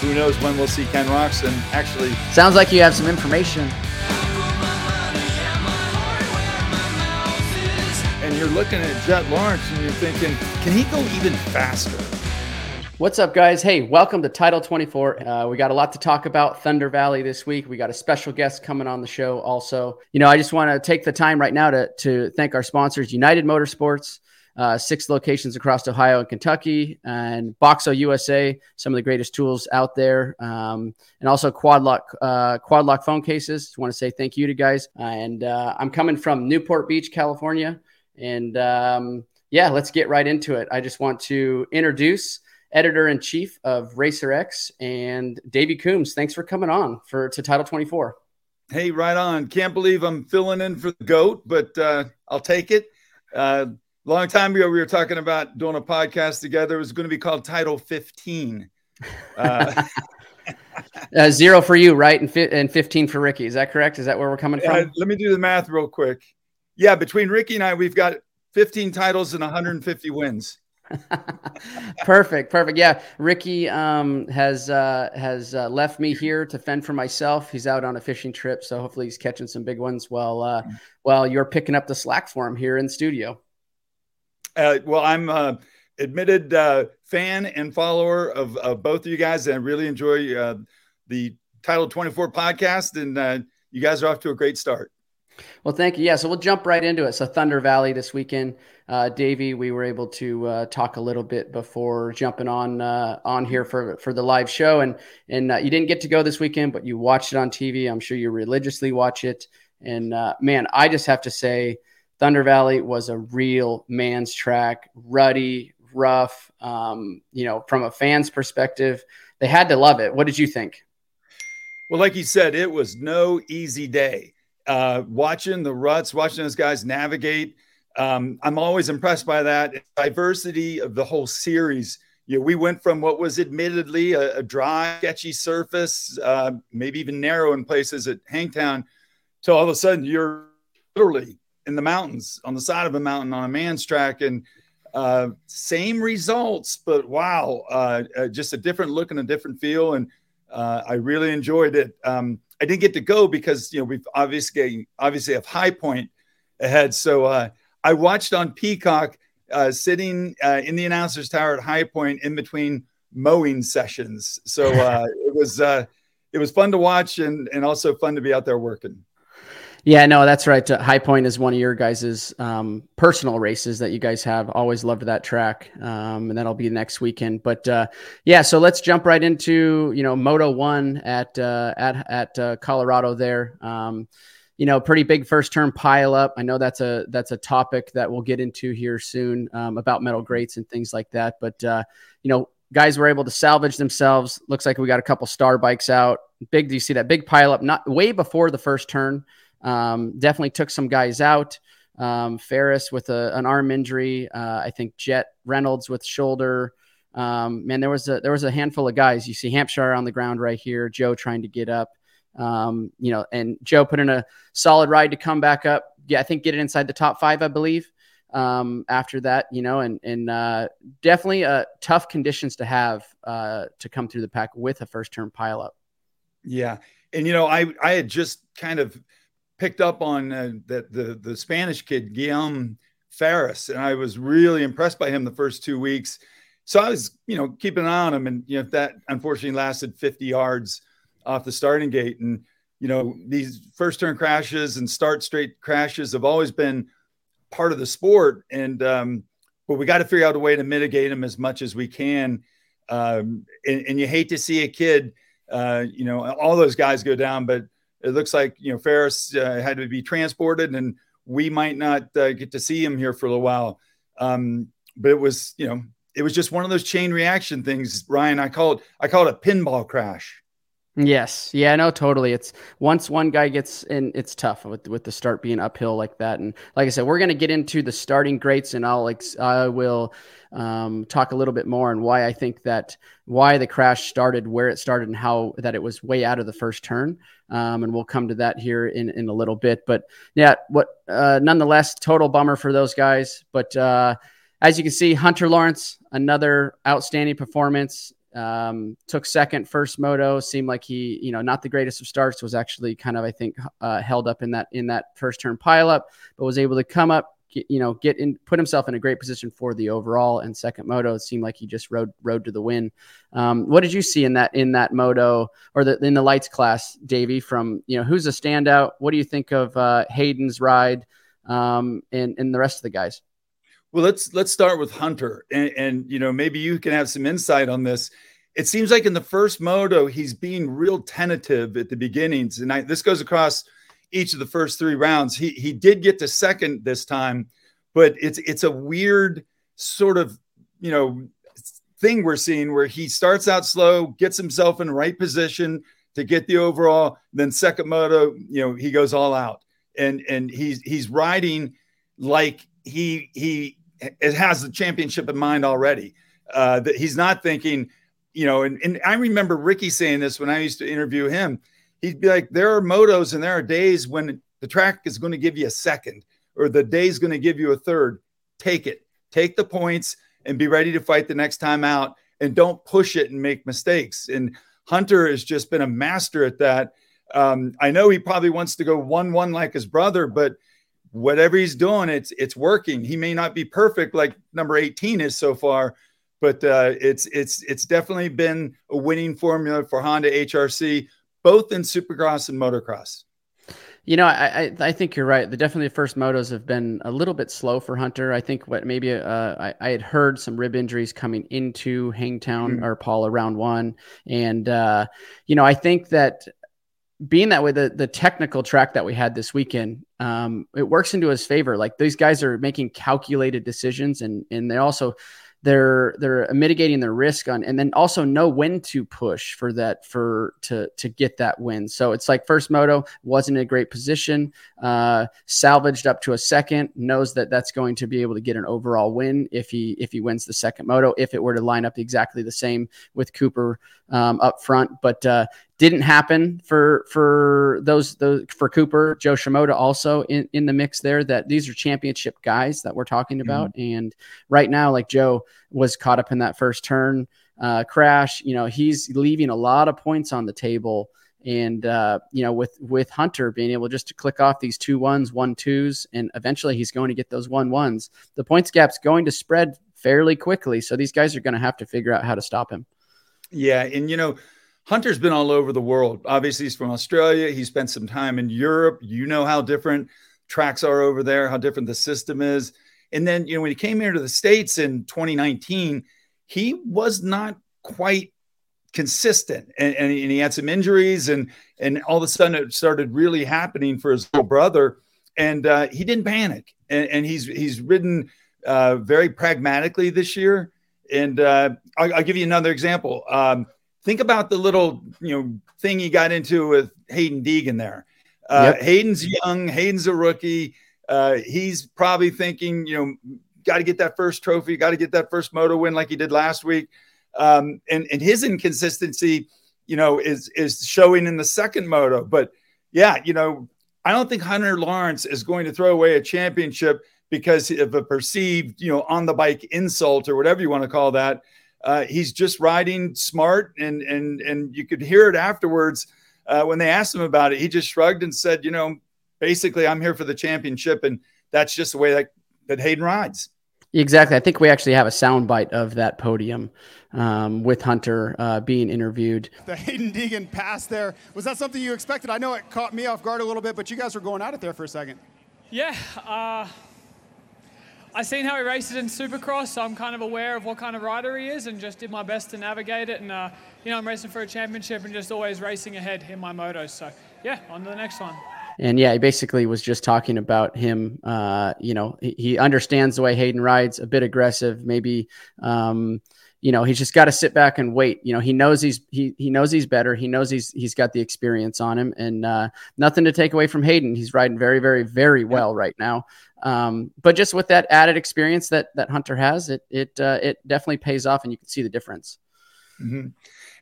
Who knows when we'll see Ken Roczen actually Sounds like you have some information. and you're looking at Jett Lawrence and you're thinking, can he go even faster? What's up, guys? Hey, welcome to Title 24. Uh, we got a lot to talk about Thunder Valley this week. We got a special guest coming on the show also. You know, I just want to take the time right now to, to thank our sponsors, United Motorsports, uh, six locations across Ohio and Kentucky, and Boxo USA, some of the greatest tools out there, um, and also Quad Lock, uh, phone cases. Just want to say thank you to guys. And uh, I'm coming from Newport Beach, California. And um, yeah, let's get right into it. I just want to introduce editor in chief of Racer X and Davey Coombs. Thanks for coming on for to Title 24. Hey, right on. Can't believe I'm filling in for the GOAT, but uh, I'll take it. Uh, long time ago, we were talking about doing a podcast together. It was going to be called Title 15. Uh, Uh, zero for you, right? And, fi- and 15 for Ricky. Is that correct? Is that where we're coming uh, from? let me do the math real quick. Yeah, between Ricky and I, we've got 15 titles and 150 wins. perfect, perfect. Yeah, Ricky um, has uh, has uh, left me here to fend for myself. He's out on a fishing trip, so hopefully he's catching some big ones while uh, while you're picking up the slack for him here in studio. Uh, well, I'm uh, admitted uh, fan and follower of, of both of you guys, and I really enjoy uh, the Title 24 podcast. And uh, you guys are off to a great start. Well, thank you. Yeah, so we'll jump right into it. So Thunder Valley this weekend, uh, Davey, we were able to uh, talk a little bit before jumping on uh, on here for for the live show, and and uh, you didn't get to go this weekend, but you watched it on TV. I'm sure you religiously watch it, and uh, man, I just have to say, Thunder Valley was a real man's track, ruddy, rough. Um, you know, from a fan's perspective, they had to love it. What did you think? Well, like you said, it was no easy day. Uh, watching the ruts, watching those guys navigate, um, I'm always impressed by that diversity of the whole series. You know, we went from what was admittedly a, a dry, sketchy surface, uh, maybe even narrow in places at Hangtown, to all of a sudden you're literally in the mountains, on the side of a mountain, on a man's track, and uh, same results, but wow, uh, uh, just a different look and a different feel. And uh, I really enjoyed it. Um, I didn't get to go because you know we've obviously obviously have High Point ahead. So uh, I watched on Peacock, uh, sitting uh, in the announcers tower at High Point in between mowing sessions. So uh, it was uh, it was fun to watch and and also fun to be out there working. Yeah, no, that's right. Uh, High Point is one of your guys' um, personal races that you guys have. Always loved that track, um, and that'll be next weekend. But uh, yeah, so let's jump right into you know Moto One at uh, at at uh, Colorado there. Um, you know, pretty big first term pile up. I know that's a that's a topic that we'll get into here soon um, about metal grates and things like that. But uh, you know, guys were able to salvage themselves. Looks like we got a couple star bikes out. Big, do you see that big pile up? Not way before the first turn. Um, definitely took some guys out. Um, Farrés with a, an arm injury. Uh, I think Jett Reynolds with shoulder. Um, man, there was a there was a handful of guys. You see Hampshire on the ground right here. Jo trying to get up. Um, you know, and Jo put in a solid ride to come back up. Yeah, I think get it inside the top five, I believe. Um, after that, you know, and and uh, definitely uh, tough conditions to have uh, to come through the pack with a first term pileup. Yeah, and you know, I I had just kind of picked up on uh, that the the Spanish kid Guillem Farrés, and I was really impressed by him the first two weeks. So I was, you know, keeping an eye on him, and you know that unfortunately lasted 50 yards off the starting gate, and you know these first turn crashes and start straight crashes have always been part of the sport, and um, but we got to figure out a way to mitigate them as much as we can. Um, and, and, you hate to see a kid, uh, you know, all those guys go down, but it looks like you know Farrés uh, had to be transported, and we might not uh, get to see him here for a little while. Um, but it was, you know, it was just one of those chain reaction things, Ryan. I call it, I call it a pinball crash. Yes. Yeah, no, totally. It's once one guy gets in, it's tough with with the start being uphill like that. And like I said, we're going to get into the starting grates and I'll like I will um, talk a little bit more on why I think that why the crash started, where it started, and how that it was way out of the first turn. Um, and we'll come to that here in in a little bit. But yeah, what uh, nonetheless, total bummer for those guys. But uh, as you can see, Hunter Lawrence, another outstanding performance. Um, took second first moto. Seemed like he, you know, not the greatest of starts. Was actually kind of, I think, uh, held up in that in that first turn pileup, but was able to come up, get, you know, get in, put himself in a great position for the overall and second moto. It seemed like he just rode rode to the win. Um, what did you see in that in that moto or the in the lights class, Davey? From you know, who's a standout? What do you think of uh, Haiden's ride um, and and the rest of the guys? Well, let's let's start with Hunter, and, and, you know maybe you can have some insight on this. It seems like in the first moto he's being real tentative at the beginnings, and I, this goes across each of the first three rounds. He he did get to second this time, but it's it's a weird sort of you know thing we're seeing where he starts out slow, gets himself in the right position to get the overall, then second moto, you know, he goes all out, and and he's he's riding like he he it has the championship in mind already. Uh, that he's not thinking, you know, and, and I remember Ricky saying this when I used to interview him. He'd be like, there are motos and there are days when the track is going to give you a second or the day's going to give you a third. Take it, take the points and be ready to fight the next time out and don't push it and make mistakes. And Hunter has just been a master at that. Um, I know he probably wants to go one one like his brother, but whatever he's doing, it's it's working. He may not be perfect like number 18 is so far, but uh, it's it's it's definitely been a winning formula for Honda HRC, both in Supercross and motocross. You know, I, I, I think you're right. The definitely the first motos have been a little bit slow for Hunter. I think what maybe uh, I, I had heard some rib injuries coming into Hangtown mm-hmm. or Pala round one, and uh, you know I think that being that way, the the technical track that we had this weekend, um, it works into his favor. Like these guys are making calculated decisions, and and they also they're they're mitigating the risk on and then also know when to push for that for to to get that win. So it's like first moto wasn't in a great position uh salvaged up to a second knows that that's going to be able to get an overall win if he if he wins the second moto if it were to line up exactly the same with cooper um, up front. But uh didn't happen for for those those for Cooper, Jo Shimoda also in, in the mix there. That these are championship guys that we're talking about, mm-hmm. and right now, like Jo was caught up in that first turn uh, crash. You know, he's leaving a lot of points on the table, and uh, you know, with with Hunter being able just to click off these two ones, one twos, and eventually he's going to get those one ones. The points gap's going to spread fairly quickly, so these guys are going to have to figure out how to stop him. Yeah, and you know Hunter's been all over the world. Obviously, he's from Australia. He spent some time in Europe. You know how different tracks are over there, how different the system is. And then, you know, when he came here to the States in 2019, he was not quite consistent and, and, and, he had some injuries and and all of a sudden it started really happening for his little brother and uh, he didn't panic and, and he's he's ridden uh, very pragmatically this year and uh, I'll, I'll, give you another example um, think about the little you know thing he got into with Haiden Deegan there. Uh, yep. Haiden's young. Haiden's a rookie. Uh, he's probably thinking, you know, got to get that first trophy, got to get that first moto win like he did last week. Um, and and his inconsistency, you know, is is showing in the second moto. But yeah, you know, I don't think Hunter Lawrence is going to throw away a championship because of a perceived, you know, on the bike insult or whatever you want to call that uh, he's just riding smart, and and and you could hear it afterwards uh, when they asked him about it. He just shrugged and said, "You know, basically, I'm here for the championship, and that's just the way that that Haiden rides. Exactly. I think we actually have a soundbite of that podium um, with Hunter uh, being interviewed. The Haiden Deegan pass there was that something you expected? I know it caught me off guard a little bit, but you guys were going at it there for a second. Yeah. Uh, I seen how he races in Supercross, so I'm kind of aware of what kind of rider he is, and just did my best to navigate it. And uh, you know, I'm racing for a championship and just always racing ahead in my motos. So yeah, on to the next one and yeah, he basically was just talking about him. Uh, you know, he, he, understands the way Haiden rides, a bit aggressive, maybe. Um, you know, he's just got to sit back and wait. You know, he knows he's he he knows he's better. He knows he's he's got the experience on him, and uh, nothing to take away from Haiden. He's riding very, very, very well right now. Um, but just with that added experience that that Hunter has, it it uh, it definitely pays off, and you can see the difference. Mm-hmm.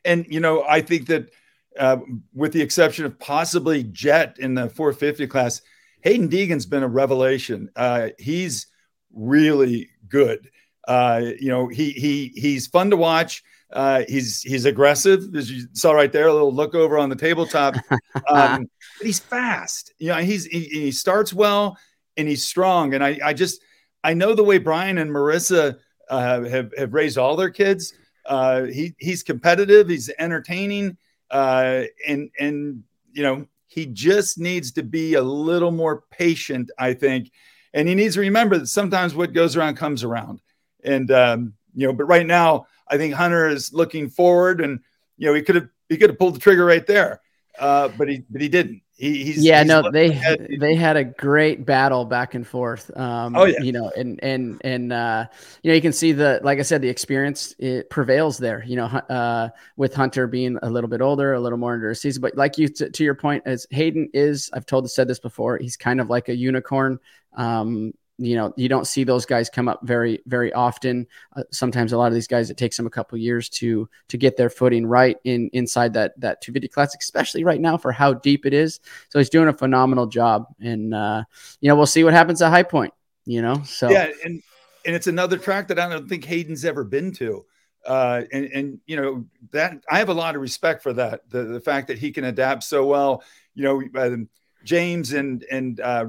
And you know, I think that uh, with the exception of possibly jett in the 450 class, Haiden Deegan's been a revelation. Uh, he's really good. Uh, you know, he he he's fun to watch. Uh, he's he's aggressive, as you saw right there. A little look over on the tabletop. Um, he's fast. You know, he's he, he, starts well and he's strong. And I I just I know the way Brian and Marissa uh, have have raised all their kids. Uh, he he's competitive. He's entertaining uh, and and you know he just needs to be a little more patient, I think, and he needs to remember that sometimes what goes around comes around, and um, you know. But right now, I think Hunter is looking forward, and you know he could have he could have pulled the trigger right there, uh, but he but he didn't. He, he's yeah, he's no, they ahead. they had a great battle back and forth. Um, oh yeah, you know, and and and uh, you know, you can see the like I said, the experience it prevails there. You know, uh, with Hunter being a little bit older, a little more under a season, but like you to, to your point, as Haiden is, I've told said this before, he's kind of like a unicorn. Um, you know you don't see those guys come up very very often uh, sometimes a lot of these guys it takes them a couple years to to get their footing right in inside that that 250 classic especially right now for how deep it is so he's doing a phenomenal job and uh you know we'll see what happens at high point you know so yeah and and it's another track that i don't think haiden's ever been to uh, and, and you know that I have a lot of respect for that. The, the fact that he can adapt so well. You know, uh, James and and uh,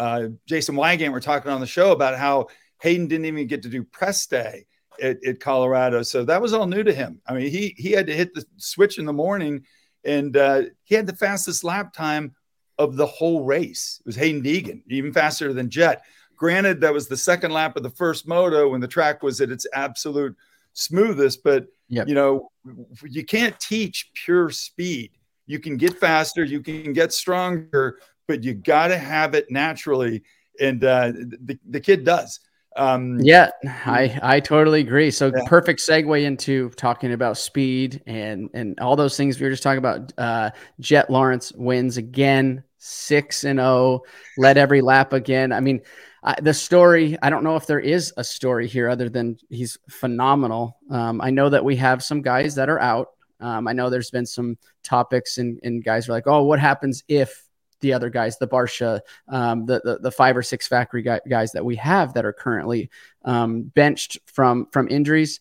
uh, Jason Weigandt were talking on the show about how Haiden didn't even get to do press day at, at, Colorado, so that was all new to him. I mean, he he had to hit the switch in the morning, and uh, he had the fastest lap time of the whole race. It was Haiden Deegan, even faster than Jett. Granted, that was the second lap of the first moto when the track was at its absolute smoothest, but yep. you know, you can't teach pure speed. You can get faster, you can get stronger, but you got to have it naturally. And uh, the, the kid does. Um, yeah, I, I totally agree. So yeah. perfect segue into talking about speed and, and all those things we were just talking about. Uh, Jett Lawrence wins again, six and oh, led every lap again. I mean, I, the story, I don't know if there is a story here other than he's phenomenal. Um, I know that we have some guys that are out. Um, I know there's been some topics and, and guys are like, oh, what happens if the other guys, the Barcia, um, the, the, the five or six factory guys that we have that are currently um, benched from from injuries.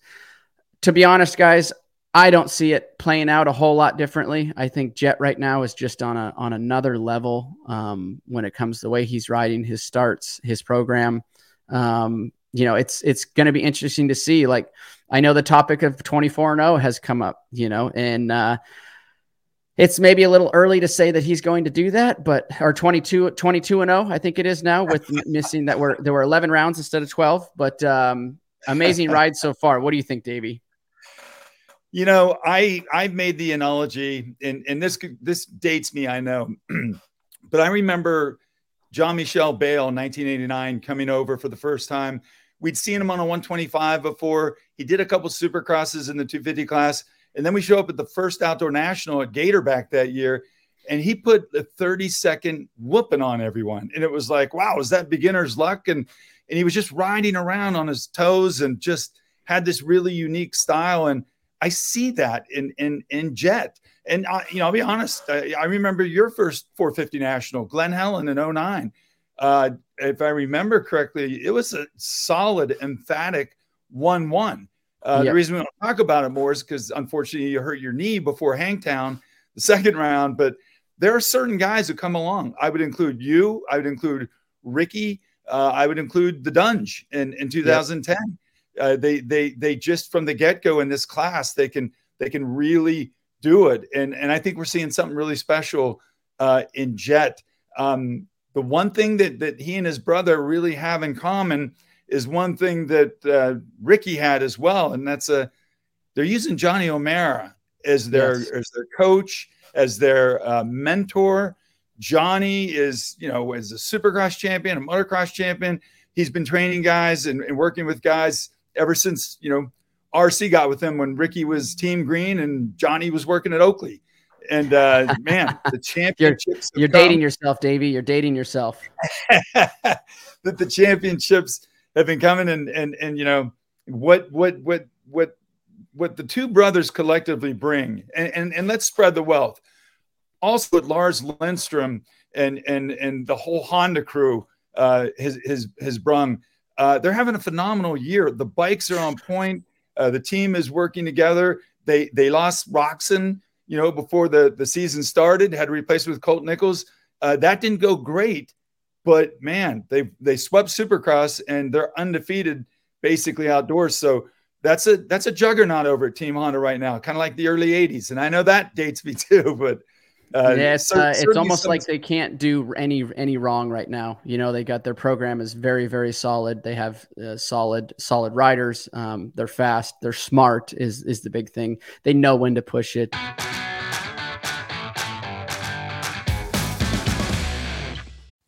To be honest, guys, I don't see it playing out a whole lot differently. I think Jett right now is just on a on another level um, when it comes to the way he's riding his starts, his program. Um, you know, it's it's going to be interesting to see. Like, I know the topic of 24 and 0 has come up, you know, and uh, it's maybe a little early to say that he's going to do that, but or 22, 22 and 0, I think it is now with missing that were there were 11 rounds instead of 12, but um, amazing ride so far. What do you think, Davey? You know, I I made the analogy, and and this this dates me, I know, but I remember Jean Michel Bayle, 1989, coming over for the first time. We'd seen him on a 125 before. He did a couple supercrosses in the 250 class and then we show up at the first outdoor national at Gatorback that year, and he put a 30 second whooping on everyone. And it was like, wow, is that beginner's luck? And and he was just riding around on his toes and just had this really unique style. And I see that in in in Jett. And I, you know, I'll be honest. I, I remember your first 450 national, Glen Helen in 09. Uh, if I remember correctly, it was a solid, emphatic one-one. Uh, yep. The reason we don't talk about it more is because unfortunately you hurt your knee before Hangtown, the second round. But there are certain guys who come along. I would include you. I would include Ricky. uh, I would include the Dunge in, in 2010. Yep. Uh, they they they just from the get go in this class they can they can really do it, and and I think we're seeing something really special uh, in Jett. Um, the one thing that that he and his brother really have in common is one thing that uh, Ricky had as well, and that's a they're using Johnny O'Mara as their yes. as their coach, as their uh, mentor. Johnny is, you know, as a supercross champion, a motocross champion. He's been training guys and, and working with guys ever since, you know, RC got with him when Ricky was Team Green and Johnny was working at Oakley. And uh, man, the championships. you're, you're dating yourself, Davey. You're dating yourself. that the championships have been coming, and and and you know what what what what what the two brothers collectively bring, and and, and let's spread the wealth. Also, with Lars Lindstrom and and and the whole Honda crew, uh, his his his brung, uh, they're having a phenomenal year. The bikes are on point. Uh, the team is working together. They they lost Roczen you know, before the the season started. Had to replace it with Colt Nichols. Uh, that didn't go great, but man, they they swept Supercross and they're undefeated basically outdoors. So that's a that's a juggernaut over at Team Honda right now, kind of like the early '80s. And I know that dates me too, but uh, yeah, it's, uh, it's almost like they can't do any any wrong right now. You know, they got their program is very very solid. They have uh, solid solid riders. Um, they're fast. They're smart. Is is the big thing. They know when to push it.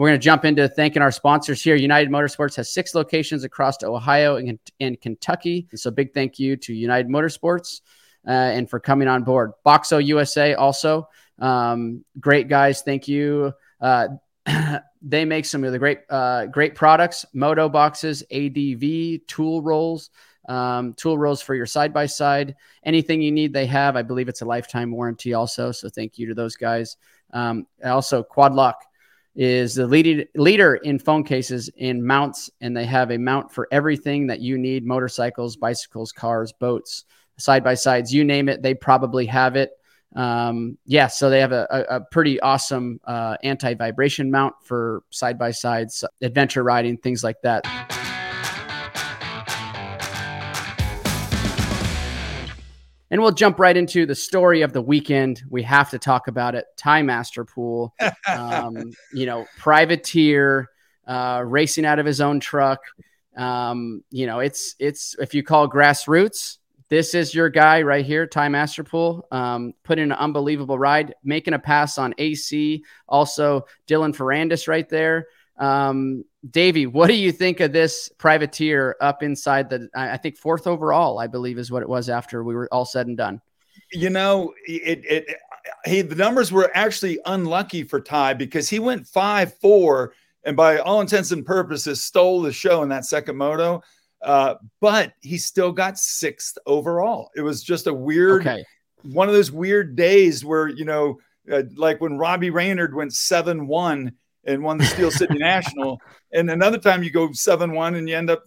We're going to jump into thanking our sponsors here. United Motorsports has six locations across Ohio and, and Kentucky. So, big thank you to United Motorsports uh, and for coming on board. Boxo USA also um, great guys. Thank you. Uh, they make some of the great, uh, great products, moto boxes, ADV, tool rolls, um, tool rolls for your side by side. Anything you need, they have. I believe it's a lifetime warranty also. So thank you to those guys. Um, also, Quad Lock is the leading leader in phone cases in mounts, and they have a mount for everything that you need: motorcycles, bicycles, cars, boats, side by sides, you name it. They probably have it um, yeah, so they have a, a, a pretty awesome uh, anti vibration mount for side by sides, adventure riding, things like that. And we'll jump right into the story of the weekend. We have to talk about it. Ty Masterpool, um, you know, privateer, uh, racing out of his own truck. Um, you know, it's it's if you call grassroots, this is your guy right here, Ty Masterpool. Um, put in an unbelievable ride, making a pass on AC. Also, Dylan Ferrandis right there. Um, Davey, what do you think of this privateer up inside the, I think, fourth overall, I believe is what it was after we were all said and done? You know, it, it, he, the numbers were actually unlucky for Ty because he went 5 4 and by all intents and purposes stole the show in that second moto. Uh, but he still got sixth overall. It was just a weird, okay. one of those weird days where, you know, uh, like when Robbie Reynard went 7 1 and won the Steel City National. And another time you go 7 1 and you end up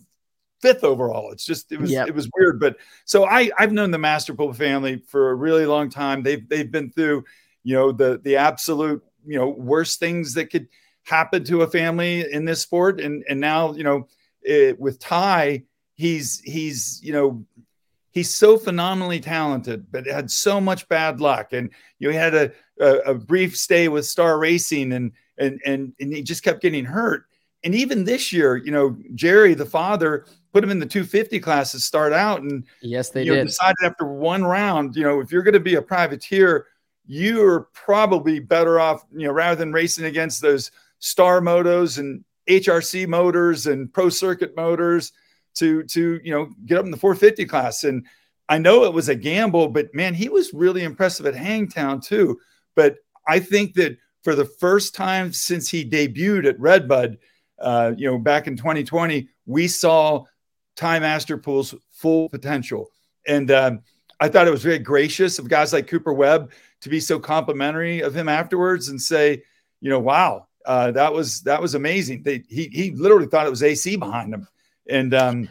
fifth overall. It's just, it was, yep. it was weird. But so I, I've known the Masterpool family for a really long time. They've, they've been through, you know, the, the absolute, you know, worst things that could happen to a family in this sport. And, and now, you know, it, with Ty, he's he's you know he's so phenomenally talented, but had so much bad luck. And you know, he had a, a, a brief stay with Star Racing, and and and and he just kept getting hurt. And even this year, you know, Jerry, the father, put him in the 250 class to start out, and yes, they did. Know, decided after one round, you know, if you're going to be a privateer, you're probably better off, you know, rather than racing against those star motos and HRC motors and pro circuit motors to to you know get up in the 450 class. And I know it was a gamble, but man, he was really impressive at Hangtown too. But I think that for the first time since he debuted at Redbud, uh, you know, back in 2020, we saw Ty Masterpool's full potential. And um, I thought it was very gracious of guys like Cooper Webb to be so complimentary of him afterwards and say, you know, wow, uh, that was that was amazing. They, he he literally thought it was AC behind him, and um,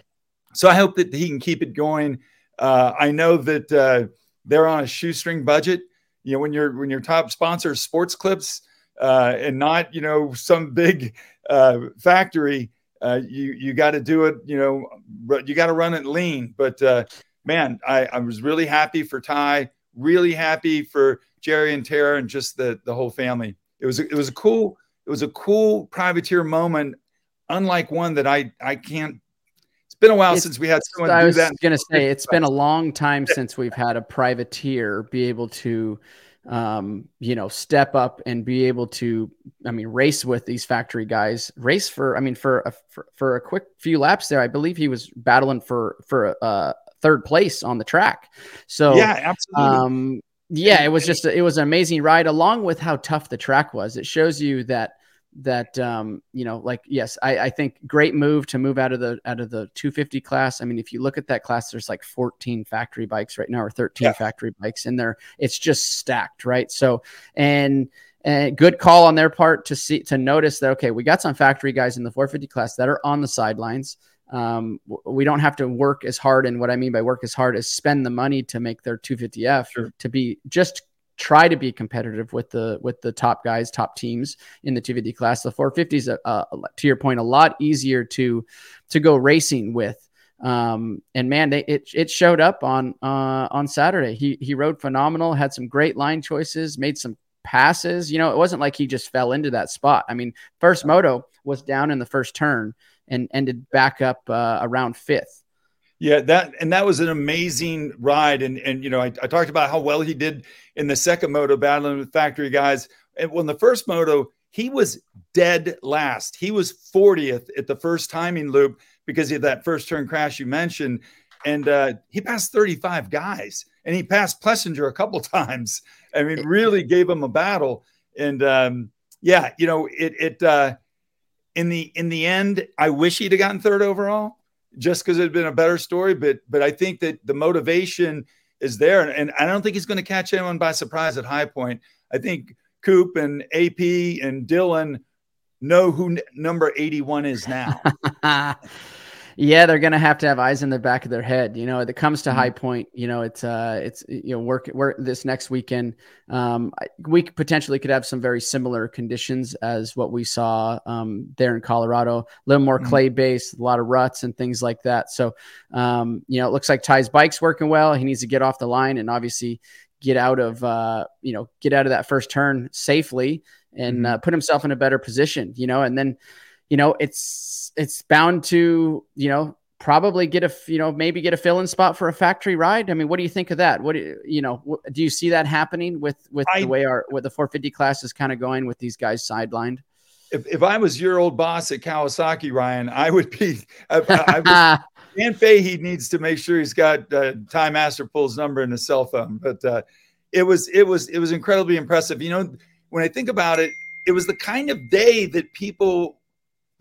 so I hope that he can keep it going. Uh, I know that uh, they're on a shoestring budget. You know, when your when your top sponsor is Sports Clips uh, and not you know some big uh, factory, uh, you you got to do it. You know, you got to run it lean. But uh, man, I, I was really happy for Ty. Really happy for Jerry and Tara and just the the whole family. It was it was a cool it was a cool privateer moment, unlike one that I I can't. Been a while It's- since we had someone I do was going to say it's been a long time since we've had a privateer be able to, um, you know, step up and be able to, I mean, race with these factory guys. Race for, I mean, for a, for, for a quick few laps there, I believe he was battling for for uh, third place on the track. So yeah, absolutely. um, yeah, it was just it was an amazing ride, along with how tough the track was. It shows you that that um, you know, like yes, I, I think great move to move out of the out of the 250 class. I mean, if you look at that class, there's like 14 factory bikes right now, or 13 Yeah. factory bikes in there. It's just stacked, right? So and and good call on their part to see to notice that okay, we got some factory guys in the 450 class that are on the sidelines. Um, we don't have to work as hard, and what I mean by work as hard is spend the money to make their 250F Sure. to be just try to be competitive with the with the top guys, top teams in the 250 class. The 450 is a, to your point a lot easier to to go racing with. Um, and man, they, it it showed up on uh, on Saturday. He he rode phenomenal, had some great line choices, made some passes. You know, it wasn't like he just fell into that spot. I mean, first moto was down in the first turn and ended back up uh, around fifth. Yeah, that and that was an amazing ride. And and you know, I, I talked about how well he did in the second moto battling with factory guys. And when the first moto, he was dead last. He was 40th at the first timing loop because of that first turn crash you mentioned. And uh, he passed 35 guys and he passed Plessinger a couple times. I mean, really gave him a battle. And um, yeah, you know, it it uh in the in the end, I wish he'd have gotten third overall just because it'd been a better story. But but I think that the motivation is there, and, and I don't think he's going to catch anyone by surprise at High Point. I think Coop and AP and Dylan know who n- number 81 is now. yeah, they're gonna have to have eyes in the back of their head. You know, it comes to Mhm. High Point. You know, it's uh, it's you know, work work this next weekend. Um, we potentially could have some very similar conditions as what we saw um there in Colorado. A little more Mhm. clay based, a lot of ruts and things like that. So, um, you know, it looks like Ty's bike's working well. He needs to get off the line and obviously get out of uh, you know, get out of that first turn safely and Mhm. uh, put himself in a better position. You know, and then you know it's it's bound to you know probably get a you know maybe get a fill-in spot for a factory ride i mean what do you think of that what do you, you know do you see that happening with with I- the way our with the 450 class is kind of going with these guys sidelined if, if I was your old boss at Kawasaki, Ryan, I would be. I, I, would Dan Fahie needs to make sure he's got uh, Ty Masterpool's number in his cell phone. But uh, it was it was it was incredibly impressive. You know, when I think about it, it was the kind of day that people,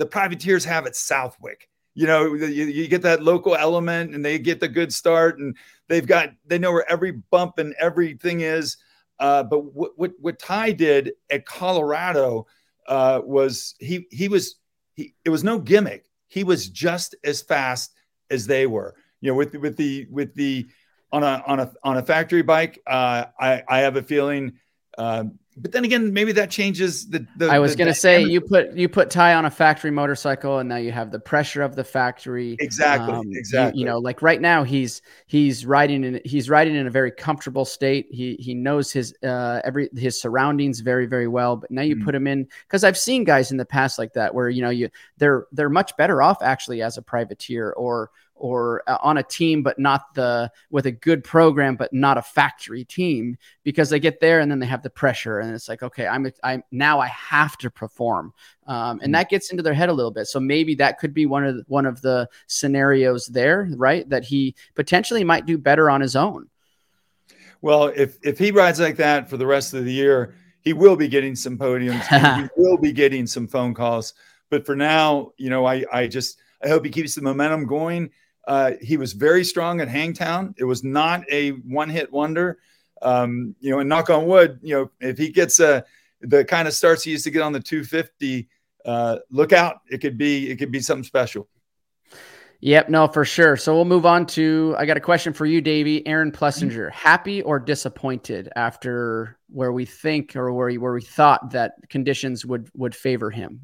the privateers, have at Southwick. You know, you, you get that local element, and they get the good start, and they've got they know where every bump and everything is. Uh, but what, what what Ty did at Colorado uh, was he he was he it was no gimmick. He was just as fast as they were. You know, with with the with the on a on a on a factory bike. Uh, I I have a feeling. Um, but then again, maybe that changes the. the i was going to say you put you put ty on a factory motorcycle and now you have the pressure of the factory exactly Um, exactly. You, know, like right now he's he's riding in he's riding in a very comfortable state. He he knows his uh every his surroundings very very well. But now you Mhm. put him in because I've seen guys in the past like that where you know you they're they're much better off actually as a privateer or or uh, on a team but not the with a good program but not a factory team because they get there and then they have the pressure and it's like okay I'm I'm now I have to perform um, and that gets into their head a little bit. So maybe that could be one of the, one of the scenarios there, right? That he potentially might do better on his own. Well, if if he rides like that for the rest of the year, he will be getting some podiums. he will be getting some phone calls. But for now, you know, I I just I hope he keeps the momentum going. Uh, he was very strong at Hangtown. It was not a one hit wonder. Um, you know, and knock on wood, you know, if he gets a, the kind of starts he used to get on the 250, uh, look out. It could be, it could be something special. Yep, no, for sure. So we'll move on to. I got a question for you, Davey. Aaron Plessinger, happy or disappointed after where we think or where we, where we thought that conditions would would favor him?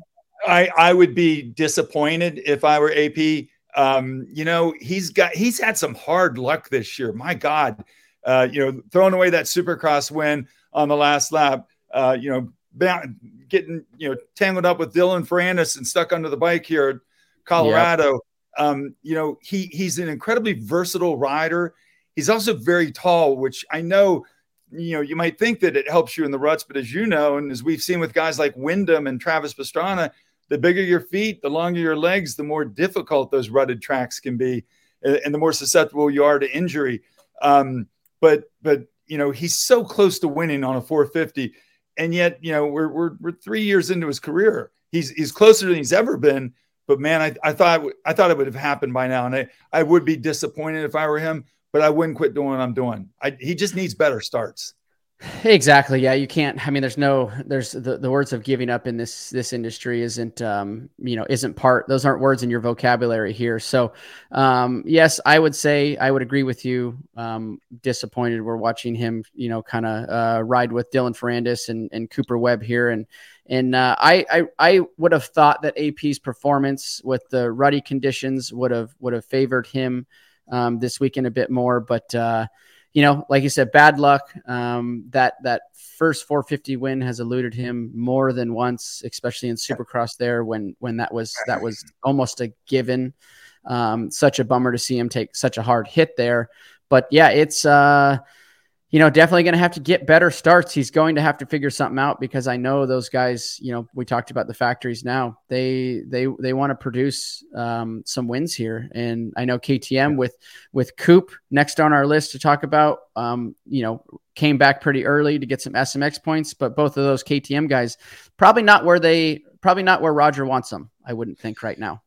I I would be disappointed if I were AP. Um, you know, he's got he's had some hard luck this year. My God, uh, you know, throwing away that Supercross win on the last lap. Uh, you know, getting you know tangled up with Dylan Ferrandis and stuck under the bike here, at Colorado. Yep um, you know, he he's an incredibly versatile rider. He's also very tall, which I know, you know, you might think that it helps you in the ruts, but as you know, and as we've seen with guys like Windham and Travis Pastrana, the bigger your feet, the longer your legs, the more difficult those rutted tracks can be, and the more susceptible you are to injury. Um, but but you know, he's so close to winning on a 450, and yet you know we're we're, we're three years into his career. He's he's closer than he's ever been but man, I, I thought I thought it would have happened by now, and I, I would be disappointed if I were him. But I wouldn't quit doing what I'm doing. I, he just needs better starts. Exactly. Yeah, you can't. I mean, there's no. There's the, the words of giving up in this this industry isn't um you know isn't part. Those aren't words in your vocabulary here. So, um yes, I would say I would agree with you. Um, disappointed we're watching him you know kind of uh, ride with Dylan Ferrandis and and Cooper Webb here and and uh, I, I, I would have thought that AP's performance with the ruddy conditions would have would have favored him um, this weekend a bit more. But uh, you know, like you said, bad luck. Um, that that first 450 win has eluded him more than once, especially in Supercross there when when that was that was almost a given. Um, such a bummer to see him take such a hard hit there. But yeah, it's uh, you know, definitely going to have to get better starts. He's going to have to figure something out because I know those guys. You know, we talked about the factories. Now they they they want to produce um, some wins here, and I know KTM with with Coop next on our list to talk about. Um, you know, came back pretty early to get some SMX points, but both of those KTM guys probably not where they probably not where Roger wants them. I wouldn't think right now.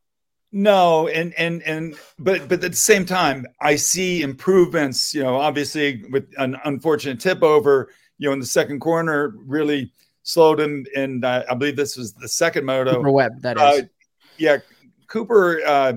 No, and and and but but at the same time, I see improvements. You know, obviously with an unfortunate tip over, you know, in the second corner, really slowed him. And uh, I believe this was the second moto. Cooper Webb, that uh, is. yeah, Cooper. Uh,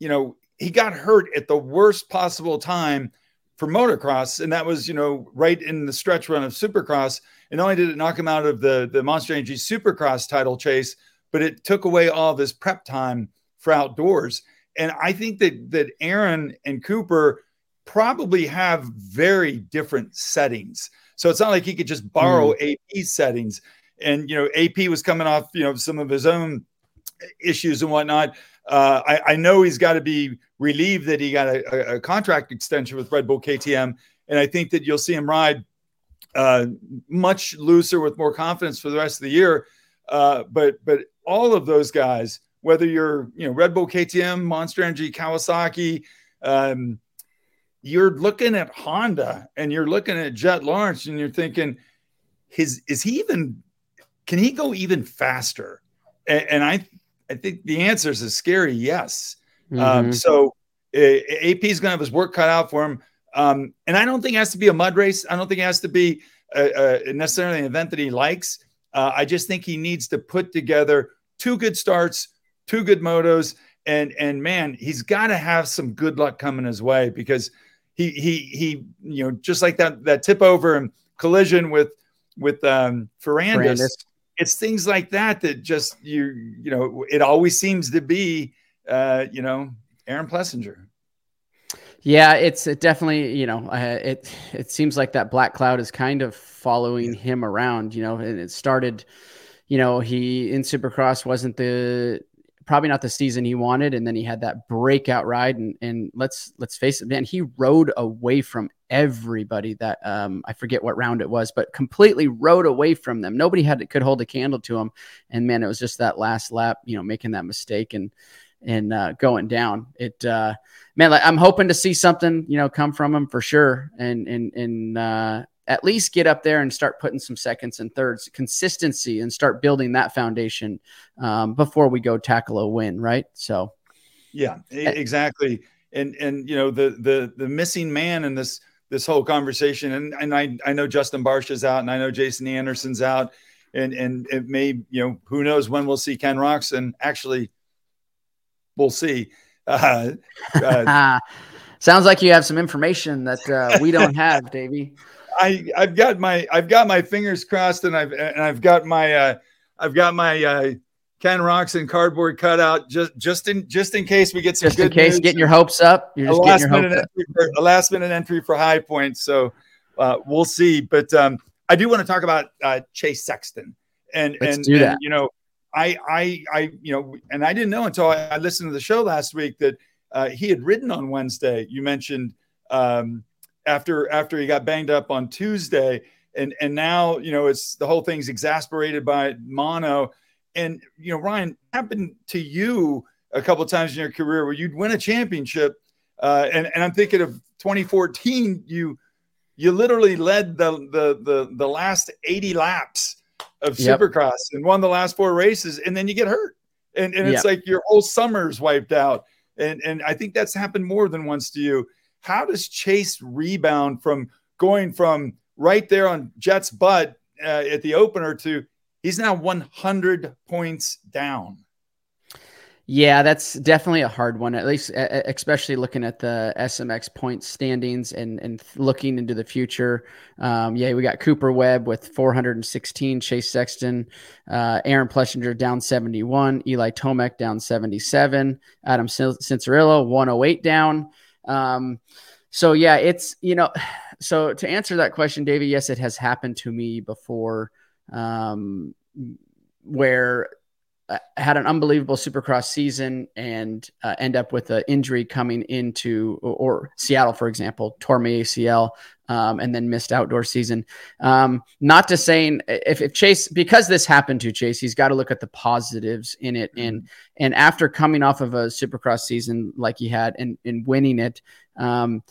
you know, he got hurt at the worst possible time for motocross, and that was you know right in the stretch run of Supercross. And not only did it knock him out of the the Monster Energy Supercross title chase, but it took away all of his prep time for outdoors. And I think that that Aaron and Cooper probably have very different settings. So it's not like he could just borrow mm. AP settings. And you know, AP was coming off you know some of his own issues and whatnot. Uh, I, I, know he's got to be relieved that he got a, a, contract extension with Red Bull KTM, and I think that you'll see him ride uh, much looser with more confidence for the rest of the year. Uh, but but all of those guys whether you're you know Red Bull, KTM, Monster Energy, Kawasaki, um, you're looking at Honda and you're looking at Jett Lawrence and you're thinking, his is he even can he go even faster? And, and I I think the answer is a scary yes. Um, mm-hmm. Um, so uh, AP is going to have his work cut out for him. Um, and I don't think it has to be a mud race. I don't think it has to be a, a necessarily an event that he likes. Uh, I just think he needs to put together two good starts, two good motos, and and man, he's got to have some good luck coming his way because he he he you know just like that that tip over and collision with with um Ferrandis, Ferrandis. it's things like that that just you you know it always seems to be uh you know Aaron Plessinger. Yeah, it's it definitely you know uh, it it seems like that black cloud is kind of following him around. You know, and it started. You know, he in Supercross wasn't the probably not the season he wanted. And then he had that breakout ride. And, and let's let's face it, man, he rode away from everybody that um, I forget what round it was, but completely rode away from them. Nobody had could hold a candle to him. And man, it was just that last lap, you know, making that mistake and and uh, going down. It uh, man, like, I'm hoping to see something, you know, come from him for sure. And and and uh, at least get up there and start putting some seconds and thirds, consistency, and start building that foundation um, before we go tackle a win, right? So, yeah, exactly. and and you know the the the missing man in this this whole conversation. And and I I know Justin Barcia is out, and I know Jason Anderson's out, and and it may you know who knows when we'll see Ken Roczen. Actually, we'll see. Uh, uh, Sounds like you have some information that uh, we don't have, Davey. I I've got my I've got my fingers crossed, and I've and I've got my uh, I've got my uh, Ken Roczen cardboard cutout just just in just in case we get some just in case news. getting your hopes up. You're just getting your hopes up. For, a last minute entry for High Point, so uh, we'll see. But um, I do want to talk about uh, Chase Sexton, and Let's and, do that. and you know I I I you know, and I didn't know until I, I listened to the show last week that uh, he had ridden on Wednesday. You mentioned um, after after he got banged up on Tuesday, and and now you know it's the whole thing's exasperated by mono. And you know, Ryan, happened to you a couple times in your career where you'd win a championship, uh, and and I'm thinking of 2014. You you literally led the the the, the last 80 laps of Yep. Supercross and won the last four races, and then you get hurt, and and it's Yep. like your whole summer's wiped out. And and I think that's happened more than once to you. How does Chase rebound from going from right there on Jett's butt uh, at the opener to he's now 100 points down? Yeah, that's definitely a hard one. At least, especially looking at the SMX point standings and and looking into the future. Um, yeah, we got Cooper Webb with 416, Chase Sexton, uh, Aaron Plessinger down 71, Eli Tomac down 77, Adam Cin- Cianciarulo 108 down. Um, so yeah, it's you know, so to answer that question, David, yes, it has happened to me before, um, where I had an unbelievable supercross season and uh, end up with an injury coming into or, or Seattle, for example, tore my ACL um, and then missed outdoor season. Um, not to saying if, if Chase because this happened to Chase, he's got to look at the positives in it. And and after coming off of a supercross season like he had and, and winning it, um,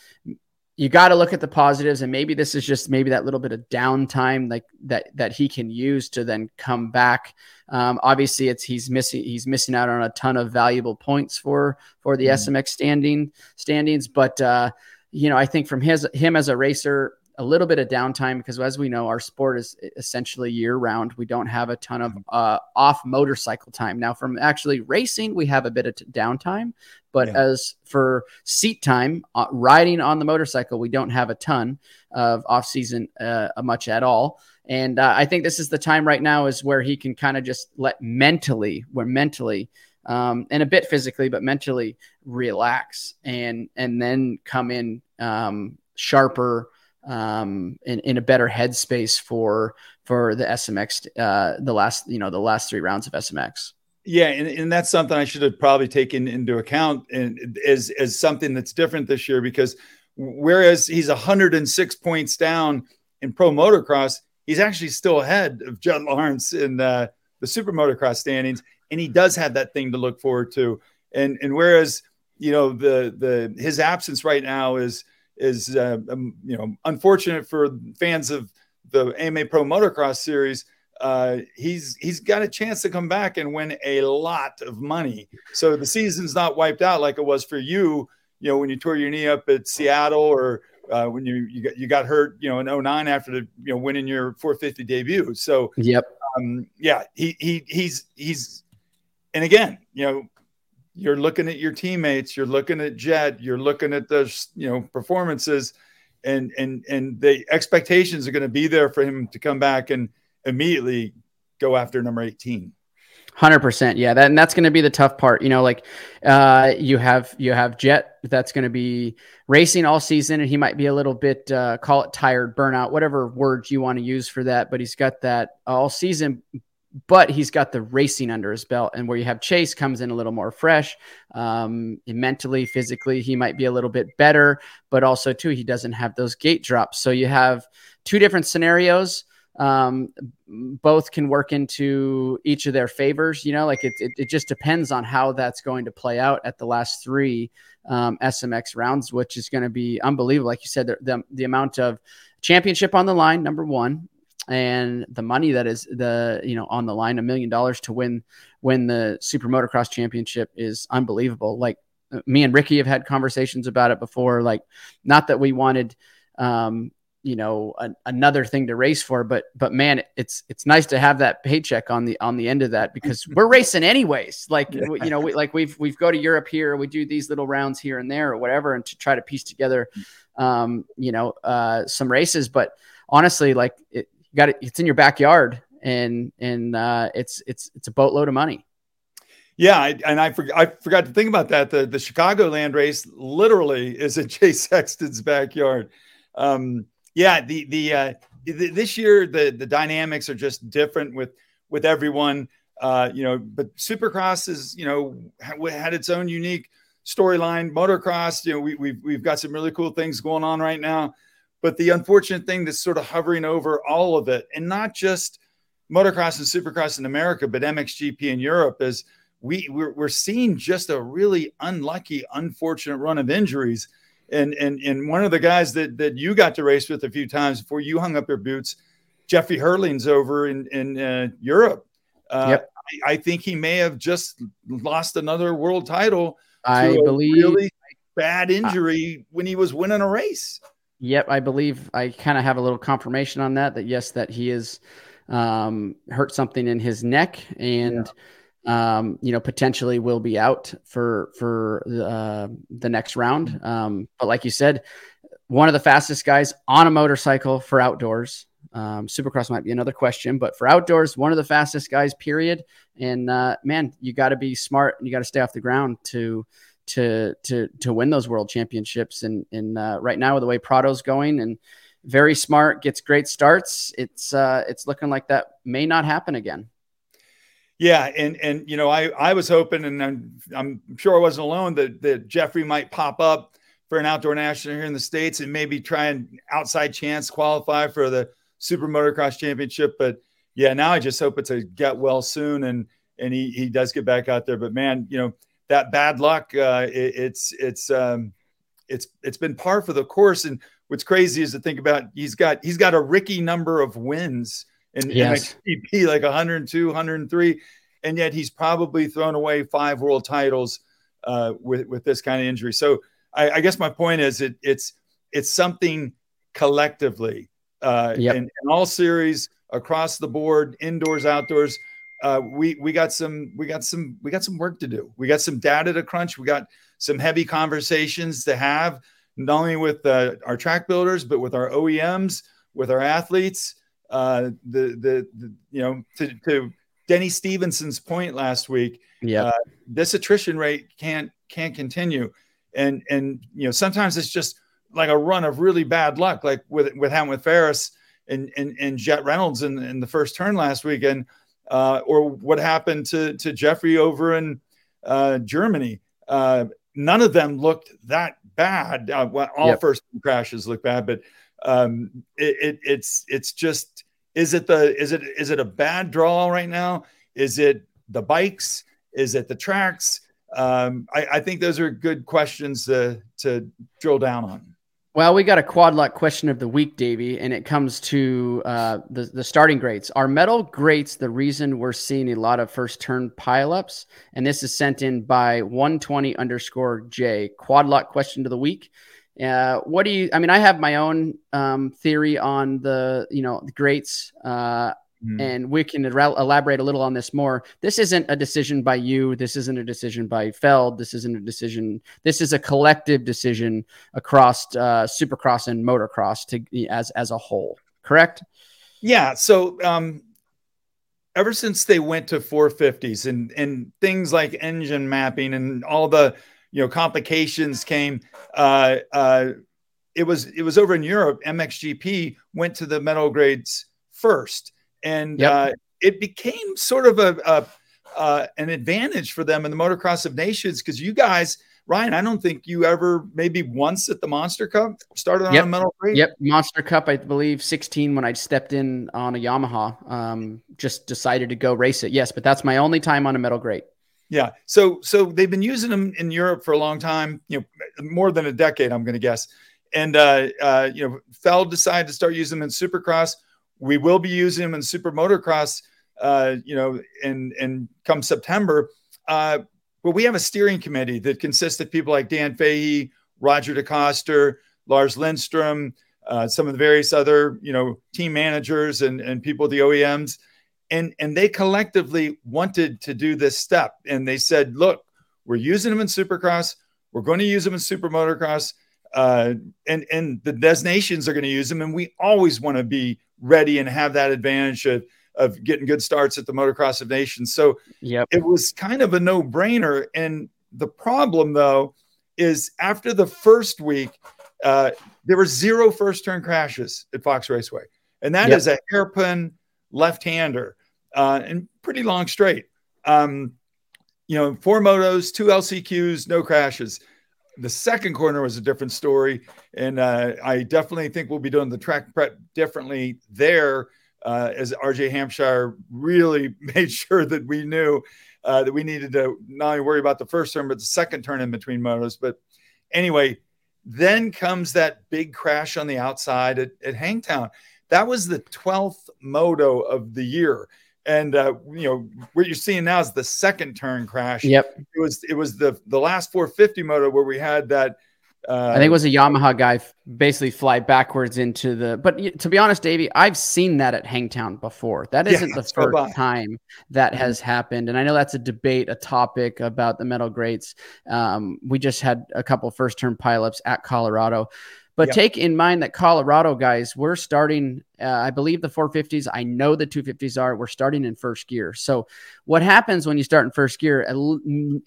you got to look at the positives. And maybe this is just maybe that little bit of downtime like that that he can use to then come back. Um, obviously it's he's missing he's missing out on a ton of valuable points for for the smx standing standings. But uh you know i think from his him as a racer a little bit of downtime because as we know our sport is essentially year round we don't have a ton of uh, off motorcycle time. Now from actually racing we have a bit of t- downtime but Yeah. as for seat time uh, riding on the motorcycle we don't have a ton of off season uh, much at all. And uh, i think this is the time right now is where he can kind of just let mentally where mentally um, and a bit physically but mentally relax and and then come in um, sharper um, in, in a better headspace for for the SMX uh, the last you know the last three rounds of SMX. Yeah, and, and that's something I should have probably taken into account and as as something that's different this year because whereas he's 106 points down in pro motocross, he's actually still ahead of Jett Lawrence in uh, the super motocross standings, and he does have that thing to look forward to. And and whereas you know the the his absence right now is is uh, um, you know unfortunate for fans of the AMA Pro Motocross Series uh, he's he's got a chance to come back and win a lot of money. So the season's not wiped out like it was for you. You know, when you tore your knee up at Seattle, or uh, when you you got you got hurt, you know, in 09 after the you know winning your 450 debut. So Yep. um, yeah, he he he's he's, and again, you know, you're looking at your teammates, you're looking at Jett, you're looking at those you know performances, and and and the expectations are going to be there for him to come back and immediately go after number 18. Hundred percent, yeah. That and that's going to be the tough part. You know, like uh, you have you have Jett that's going to be racing all season, and he might be a little bit uh, call it tired, burnout, whatever words you want to use for that. But he's got that all season. But he's got the racing under his belt, and where you have Chase comes in a little more fresh, um, mentally, physically, he might be a little bit better. But also, too, he doesn't have those gate drops. So you have two different scenarios um, both can work into each of their favors. You know, like it, it, it just depends on how that's going to play out at the last three um, SMX rounds, which is going to be unbelievable. Like you said, the, the, the amount of championship on the line, number one, and the money that is the you know on the line, a million dollars to win win the Super Motocross Championship is unbelievable. Like me and Ricky have had conversations about it before. Like, not that we wanted, um, you know, another thing to race for, but but man, it's it's nice to have that paycheck on the on the end of that because we're racing anyways. Like, yeah. you know, we, like we've we've go to Europe here, we do these little rounds here and there or whatever, and to try to piece together, um, you know, uh, some races. But honestly, like it, got it, it's in your backyard, and and uh, it's it's it's a boatload of money. Yeah, I, and I, for, I forgot to think about that. The the Chicagoland race literally is in Jay Sexton's backyard. Um, yeah, the the, uh, the this year the the dynamics are just different with with everyone. Uh, you know, but Supercross is you know had its own unique storyline. Motocross, you know, we, we've we've got some really cool things going on right now. But the unfortunate thing that's sort of hovering over all of it, and not just motocross and supercross in America, but MXGP in Europe, is we we're, we're seeing just a really unlucky, unfortunate run of injuries. And and and one of the guys that that you got to race with a few times before you hung up your boots, Jeffrey Herlings over in in uh, Europe. Uh, yep. I, I, think he may have just lost another world title. I believe really bad injury when he was winning a race. Yep, I believe I kind of have a little confirmation on that. That yes, that he is um, hurt something in his neck and. Yeah um, you know, potentially will be out for for uh, the next round. Um, but like you said, one of the fastest guys on a motorcycle for outdoors. Um, Supercross might be another question, but for outdoors, one of the fastest guys. Period. And uh, man, you got to be smart and you got to stay off the ground to to to to win those world championships. And and uh, right now, with the way Prado's going and very smart, gets great starts. It's uh, it's looking like that may not happen again. Yeah, and and you know, I I was hoping, and I'm I'm sure I wasn't alone that that Jeffrey might pop up for an outdoor national here in the states and maybe try and outside chance qualify for the Super Motocross Championship. But yeah, now I just hope it's a get well soon and and he he does get back out there. But man, you know that bad luck, uh, it, it's it's um, it's it's been par for the course. And what's crazy is to think about he's got he's got a Ricky number of wins in, yes. in like 102, 103, and yet he's probably thrown away five world titles uh, with with this kind of injury. So I, I guess my point is it, it's it's something collectively uh, yep. in, in all series across the board, indoors, outdoors. Uh, we we got some we got some we got some work to do. We got some data to crunch. We got some heavy conversations to have, not only with uh, our track builders, but with our OEMs, with our athletes, uh, the, the, the you know to, to Denny Stevenson's point last week. Yeah, uh, this attrition rate can't can't continue, and and you know sometimes it's just like a run of really bad luck, like with with with Farrés and and, and Jett Reynolds in, in the first turn last weekend, uh, or what happened to to Jeffrey over in uh, Germany. Uh, none of them looked that bad. Uh, well, all yep. first crashes look bad, but um, it, it, it's it's just is it the is it is it a bad draw right now? Is it the bikes? Is it the tracks? Um, I, I think those are good questions to to drill down on. Well, we got a quad luck question of the week, Davey, and it comes to uh, the the starting grates. Are metal grates the reason we're seeing a lot of first turn pileups? And this is sent in by 120 underscore J. Quad Lock question of the week. Uh, what do you? I mean, I have my own um, theory on the you know the grates, uh, mm. and we can elaborate a little on this more. This isn't a decision by you. This isn't a decision by Feld. This isn't a decision. This is a collective decision across uh, Supercross and motocross to as as a whole. Correct? Yeah. So um, ever since they went to 450s and and things like engine mapping and all the you know complications came uh, uh, it was it was over in Europe. MXGP went to the metal grates first, and yep. uh, it became sort of a, a uh, an advantage for them in the Motocross of Nations because you guys, Ryan, I don't think you ever maybe once at the Monster Cup started on yep. a metal grate. Yep, Monster Cup, I believe sixteen when I stepped in on a Yamaha. Um, just decided to go race it. Yes, but that's my only time on a metal grate. Yeah. So so they've been using them in Europe for a long time, you know, more than a decade, I'm going to guess. And uh, uh, you know, Feld decided to start using them in Supercross. We will be using them in Super Motocross, uh, you know, and and come September. Uh, well, we have a steering committee that consists of people like Dan Fahie, Roger DeCoster, Lars Lindstrom, uh, some of the various other, you know, team managers and, and people at the OEMs. And, and they collectively wanted to do this step. And they said, look, we're using them in supercross. We're going to use them in super motocross. Uh, and, and the destinations are going to use them. And we always want to be ready and have that advantage of, of getting good starts at the motocross of nations. So yep. it was kind of a no brainer. And the problem though, is after the first week, uh, there were zero first turn crashes at Fox Raceway. And that yep. is a hairpin left hander uh, and pretty long straight. Um, you know, four motos, two LCQs, no crashes. The second corner was a different story. And uh, I definitely think we'll be doing the track prep differently there uh, as RJ Hampshire really made sure that we knew uh, that we needed to not only worry about the first turn, but the second turn in between motos. But anyway, then comes that big crash on the outside at, at Hangtown. That was the 12th moto of the year. And uh, you know what you're seeing now is the second turn crash. Yep. It was it was the the last 450 moto where we had that uh, I think it was a Yamaha guy basically fly backwards into the. But to be honest, Davey, I've seen that at Hangtown before. That isn't yeah, the first time that mm-hmm. has happened, and I know that's a debate, a topic about the metal grates. Um, we just had a couple first term pileups at Colorado. But yep. take in mind that Colorado guys, we're starting, uh, I believe the 450s, I know the 250s are, we're starting in first gear. So what happens when you start in first gear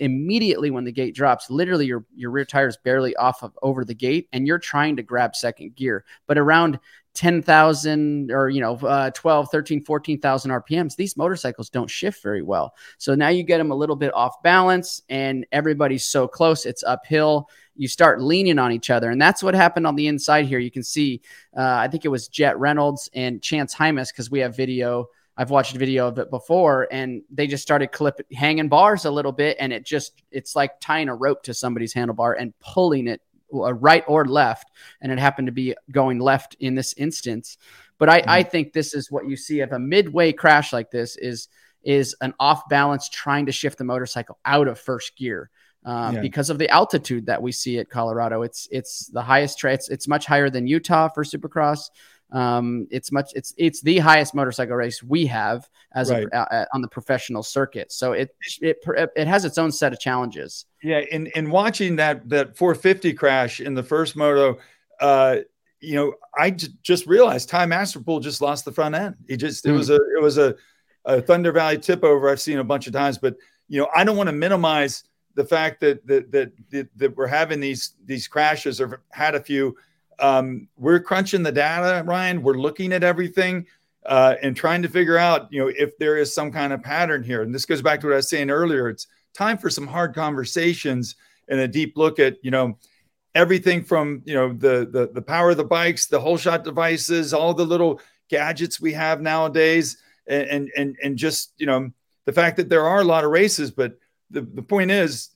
immediately when the gate drops, literally your, your rear tire is barely off of over the gate and you're trying to grab second gear. But around 10,000 or, you know, uh, 12, 13, 14,000 RPMs, these motorcycles don't shift very well. So now you get them a little bit off balance and everybody's so close, it's uphill you start leaning on each other. And that's what happened on the inside here. You can see, uh, I think it was Jett Reynolds and Chance Hymas, because we have video. I've watched video of it before, and they just started clipping, hanging bars a little bit, and it just, it's like tying a rope to somebody's handlebar and pulling it right or left. And it happened to be going left in this instance. But I, mm-hmm. I think this is what you see of a midway crash like this is is an off balance trying to shift the motorcycle out of first gear um, yeah. because of the altitude that we see at Colorado. It's it's the highest. Tra- it's it's much higher than Utah for Supercross. Um, it's much it's it's the highest motorcycle race we have as right. a, uh, on the professional circuit. So it, it it has its own set of challenges. Yeah, and and watching that that 450 crash in the first moto, uh, you know, I j- just realized Ty Masterpool just lost the front end. He just it mm. was a it was a, a Thunder Valley tip over. I've seen a bunch of times, but you know, I don't want to minimize the fact that that that that, that we're having these these crashes or had a few. Um, we're crunching the data, Ryan. We're looking at everything uh, and trying to figure out, you know, if there is some kind of pattern here. And this goes back to what I was saying earlier. It's time for some hard conversations and a deep look at, you know, everything from you know the the the power of the bikes, the whole shot devices, all the little gadgets we have nowadays, and and and, and just you know the fact that there are a lot of races, but the, the point is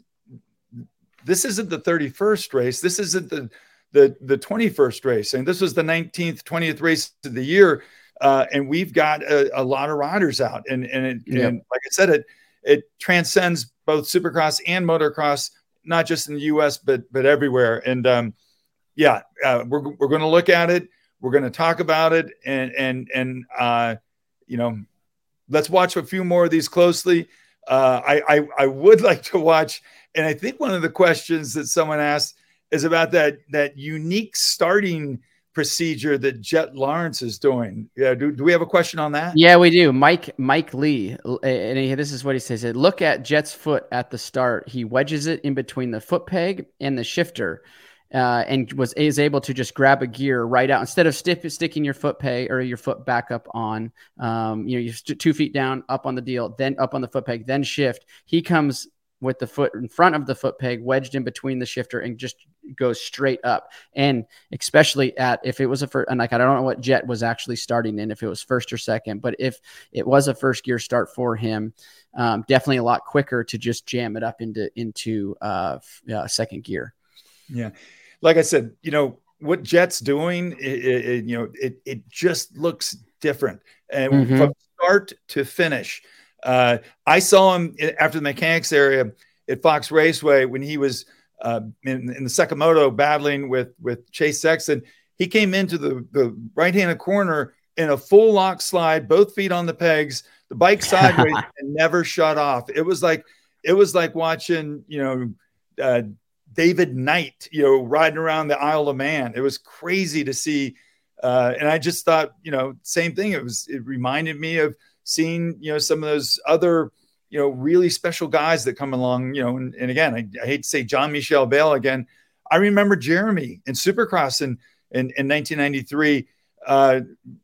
this isn't the 31st race. This isn't the the the 21st race, and this was the 19th, 20th race of the year. Uh, and we've got a, a, lot of riders out, and and, it, yeah. and like I said, it it transcends both Supercross and motocross, not just in the U.S. but but everywhere. And um, yeah, uh, we're we're going to look at it. We're going to talk about it, and and and uh, you know, let's watch a few more of these closely. Uh, I, I, I would like to watch, and I think one of the questions that someone asked is about that that unique starting procedure that Jett Lawrence is doing. Yeah, do, do we have a question on that? Yeah, we do. Mike Mike Lee, and he, this is what he says: Look at Jett's foot at the start. He wedges it in between the foot peg and the shifter uh, and was is able to just grab a gear right out instead of sticking your foot peg or your foot back up on, um, you know, you're two feet down, up on the deal, then up on the foot peg, then shift. He comes with the foot in front of the foot peg, wedged in between the shifter, and just goes straight up. And especially at if it was a first, and like I don't know what jett was actually starting in, if it was first or second, but if it was a first gear start for him, um, definitely a lot quicker to just jam it up into into uh, uh, second gear. Yeah like I said, you know, what Jett's doing, it, it, you know, it, it just looks different. And mm-hmm. from start to finish, uh, I saw him after the mechanics area at Fox Raceway when he was uh, in, in the Sakamoto battling with with Chase Sexton. He came into the, the right handed corner in a full lock slide, both feet on the pegs, the bike sideways, and never shut off. It was like it was like watching, you know, uh, David Knight, you know, riding around the Isle of Man. It was crazy to see. Uh, and I just thought, you know, same thing. It was, it reminded me of seeing, you know, some of those other, you know, really special guys that come along, you know, and, and again, I, I, hate to say Jean-Michel Bayle again. I remember Jeremy in Supercross in, in, in 1993. Uh,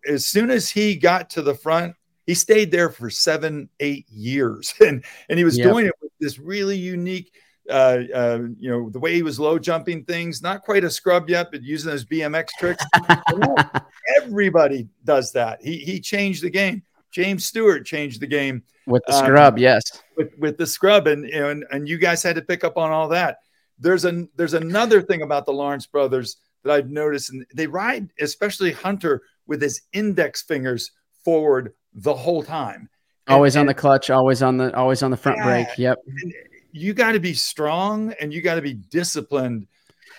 as soon as he got to the front, he stayed there for seven, eight years, and and he was yep. doing it with this really unique uh, uh, you know, the way he was low jumping things, not quite a scrub yet, but using those BMX tricks. Everybody does that. He he changed the game. James Stewart changed the game with the um, scrub. Yes, with with the scrub, and you know, and, and you guys had to pick up on all that. There's a there's another thing about the Lawrence brothers that I've noticed, and they ride, especially Hunter, with his index fingers forward the whole time. always on the clutch, always on the always on the front yeah, brake. Yep. You got to be strong and you got to be disciplined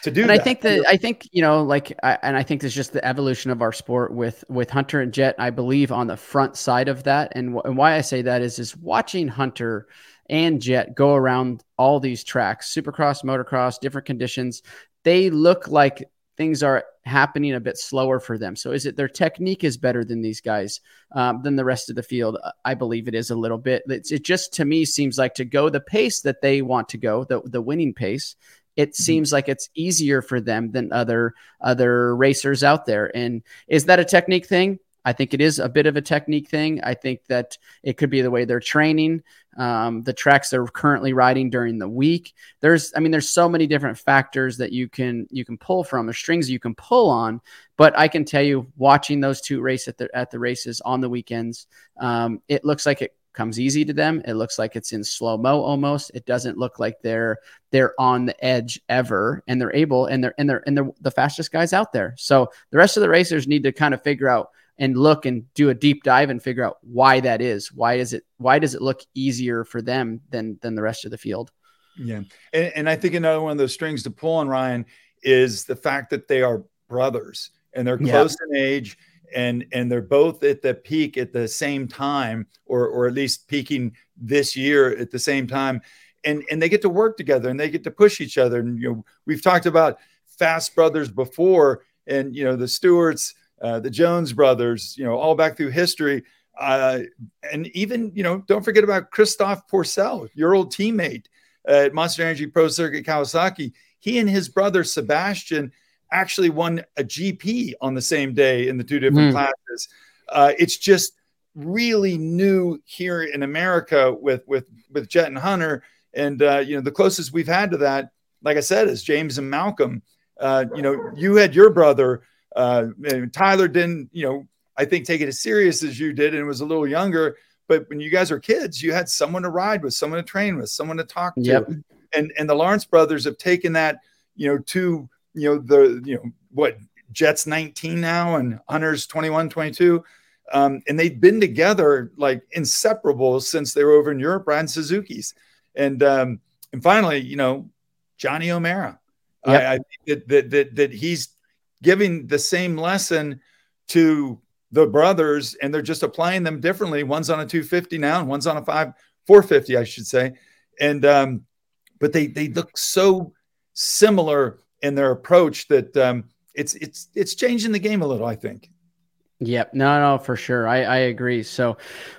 to do and that. I think that I think you know, like, I, and I think there's just the evolution of our sport with with Hunter and Jett. I believe on the front side of that, and, and why I say that is is watching Hunter and Jett go around all these tracks, Supercross, motocross, different conditions. They look like things are happening a bit slower for them. So is it their technique is better than these guys um, than the rest of the field? I believe it is a little bit. It's, it just to me seems like to go the pace that they want to go, the the winning pace. It mm-hmm. seems like it's easier for them than other other racers out there. And is that a technique thing? I think it is a bit of a technique thing. I think that it could be the way they're training, um, the tracks they're currently riding during the week. There's, I mean, there's so many different factors that you can you can pull from, or strings you can pull on. But I can tell you, watching those two race at the at the races on the weekends, um, it looks like it comes easy to them. It looks like it's in slow mo almost. It doesn't look like they're they're on the edge ever, and they're able and they're and they're and they're the fastest guys out there. So the rest of the racers need to kind of figure out and look and do a deep dive and figure out why that is. Why is it? Why does it look easier for them than than the rest of the field? Yeah, and, and I think another one of those strings to pull on Ryan is the fact that they are brothers and they're close yeah. in age and and they're both at the peak at the same time or or at least peaking this year at the same time and and they get to work together and they get to push each other and you know we've talked about fast brothers before and you know the stewarts uh, the Jones brothers, you know, all back through history. Uh, and even, you know, don't forget about Christophe Pourcel, your old teammate at Monster Energy Pro Circuit Kawasaki. He and his brother Sebastian actually won a GP on the same day in the two different mm. classes. Uh, it's just really new here in America with with with Jett and Hunter, and uh, you know the closest we've had to that, like I said, is James and Malcolm. Uh, you know, you had your brother uh, Tyler didn't, you know, I think take it as serious as you did and was a little younger. But when you guys were kids, you had someone to ride with, someone to train with, someone to talk to. Yep. And and the Lawrence brothers have taken that, you know, to you know the you know what Jett's 19 now and Hunter's 21, 22. Um, and they've been together like inseparable since they were over in Europe riding Suzuki's. And um, and finally, you know, Johnny O'Mara. Yep. I, I think that, that that that he's giving the same lesson to the brothers and they're just applying them differently. One's on a 250 now and one's on a five 450, I should say. And um, but they they look so similar in their approach that um, it's it's it's changing the game a little, I think. Yep. No, no, for sure. I, I agree. So,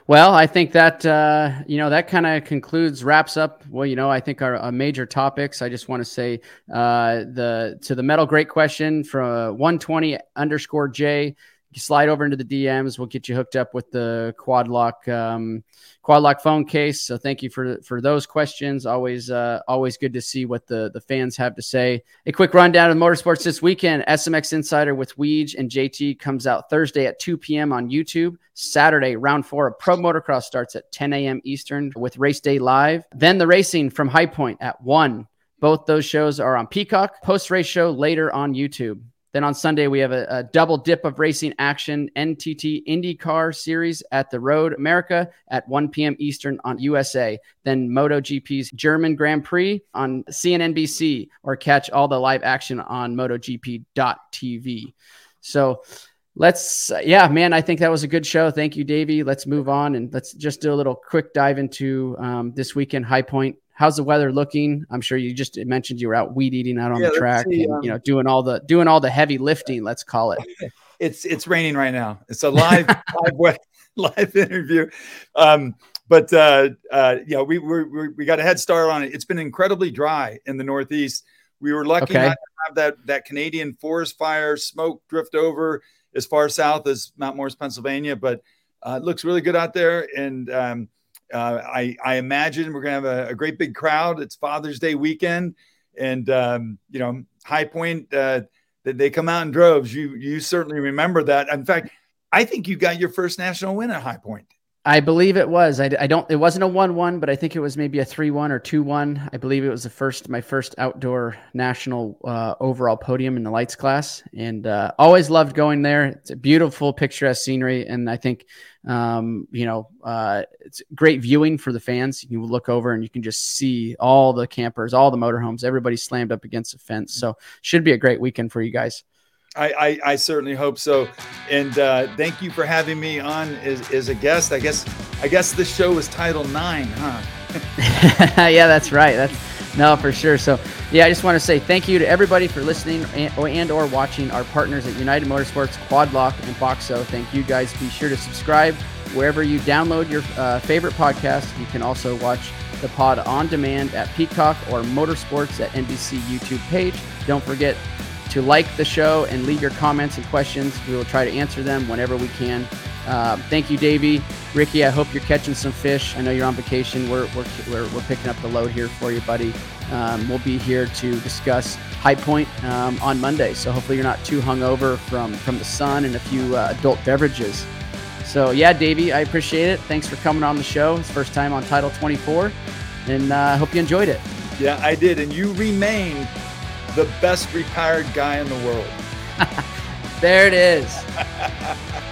well, I think that, uh, you know, that kind of concludes, wraps up, well, you know, I think our, our major topics. I just want to say uh, the to the metal grate question from 120 underscore J slide over into the DMs. We'll get you hooked up with the quad lock um, quad lock phone case. So thank you for for those questions. Always uh, always good to see what the the fans have to say. A quick rundown of motorsports this weekend. SMX Insider with Weege and JT comes out Thursday at 2 p.m. on YouTube. Saturday, round four of Pro Motocross starts at 10 a.m. Eastern with Race Day Live. Then the racing from High Point at 1. Both those shows are on Peacock. Post race show later on YouTube. Then on Sunday, we have a, a, double dip of racing action NTT IndyCar Series at the Road America at 1 p.m. Eastern on USA. Then MotoGP's German Grand Prix on CNBC or catch all the live action on MotoGP.tv. So let's, yeah, man, I think that was a good show. Thank you, Davey. Let's move on and let's just do a little quick dive into um, this weekend High Point how's the weather looking? I'm sure you just mentioned you were out weed eating out on yeah, the track see, and um, you know doing all the doing all the heavy lifting. Let's call it. It's it's raining right now. It's a live live live interview. Um, but uh, uh, you know we we we got a head start on it. It's been incredibly dry in the Northeast. We were lucky okay. not to have that that Canadian forest fire smoke drift over as far south as Mount Morris, Pennsylvania, but uh, it looks really good out there and. Um, uh, I, I imagine we're going to have a, a, great big crowd. It's Father's Day weekend, and um, you know, High Point uh, that they come out in droves. You you certainly remember that. In fact, I think you got your first national win at High Point. I believe it was. I, I don't. It wasn't a one-one, but I think it was maybe a three-one or two-one. I believe it was the first, my first outdoor national uh, overall podium in the lights class, and uh, always loved going there. It's a beautiful, picturesque scenery, and I think, um, you know, uh, it's great viewing for the fans. You look over and you can just see all the campers, all the motorhomes, everybody slammed up against the fence. So should be a great weekend for you guys. I, I, I, certainly hope so. And uh, thank you for having me on as, as a guest. I guess I guess this show is Title Nine, huh? yeah, that's right. That's no for sure. So yeah, I just want to say thank you to everybody for listening and or, and or watching our partners at United Motorsports, Quad Lock, and Boxo. Thank you guys. Be sure to subscribe wherever you download your uh, favorite podcast. You can also watch the pod on demand at Peacock or Motorsports at NBC YouTube page. Don't forget to like the show and leave your comments and questions. We will try to answer them whenever we can. Uh, thank you, Davey. Ricky, I hope you're catching some fish. I know you're on vacation. We're, we're, we're, we're picking up the load here for you, buddy. Um, we'll be here to discuss High Point um, on Monday. So hopefully you're not too hungover from, from the sun and a few uh, adult beverages. So, yeah, Davey, I appreciate it. Thanks for coming on the show. It's first time on Title 24. And uh, I uh, hope you enjoyed it. Yeah, I did. And you remain the best retired guy in the world. there it is.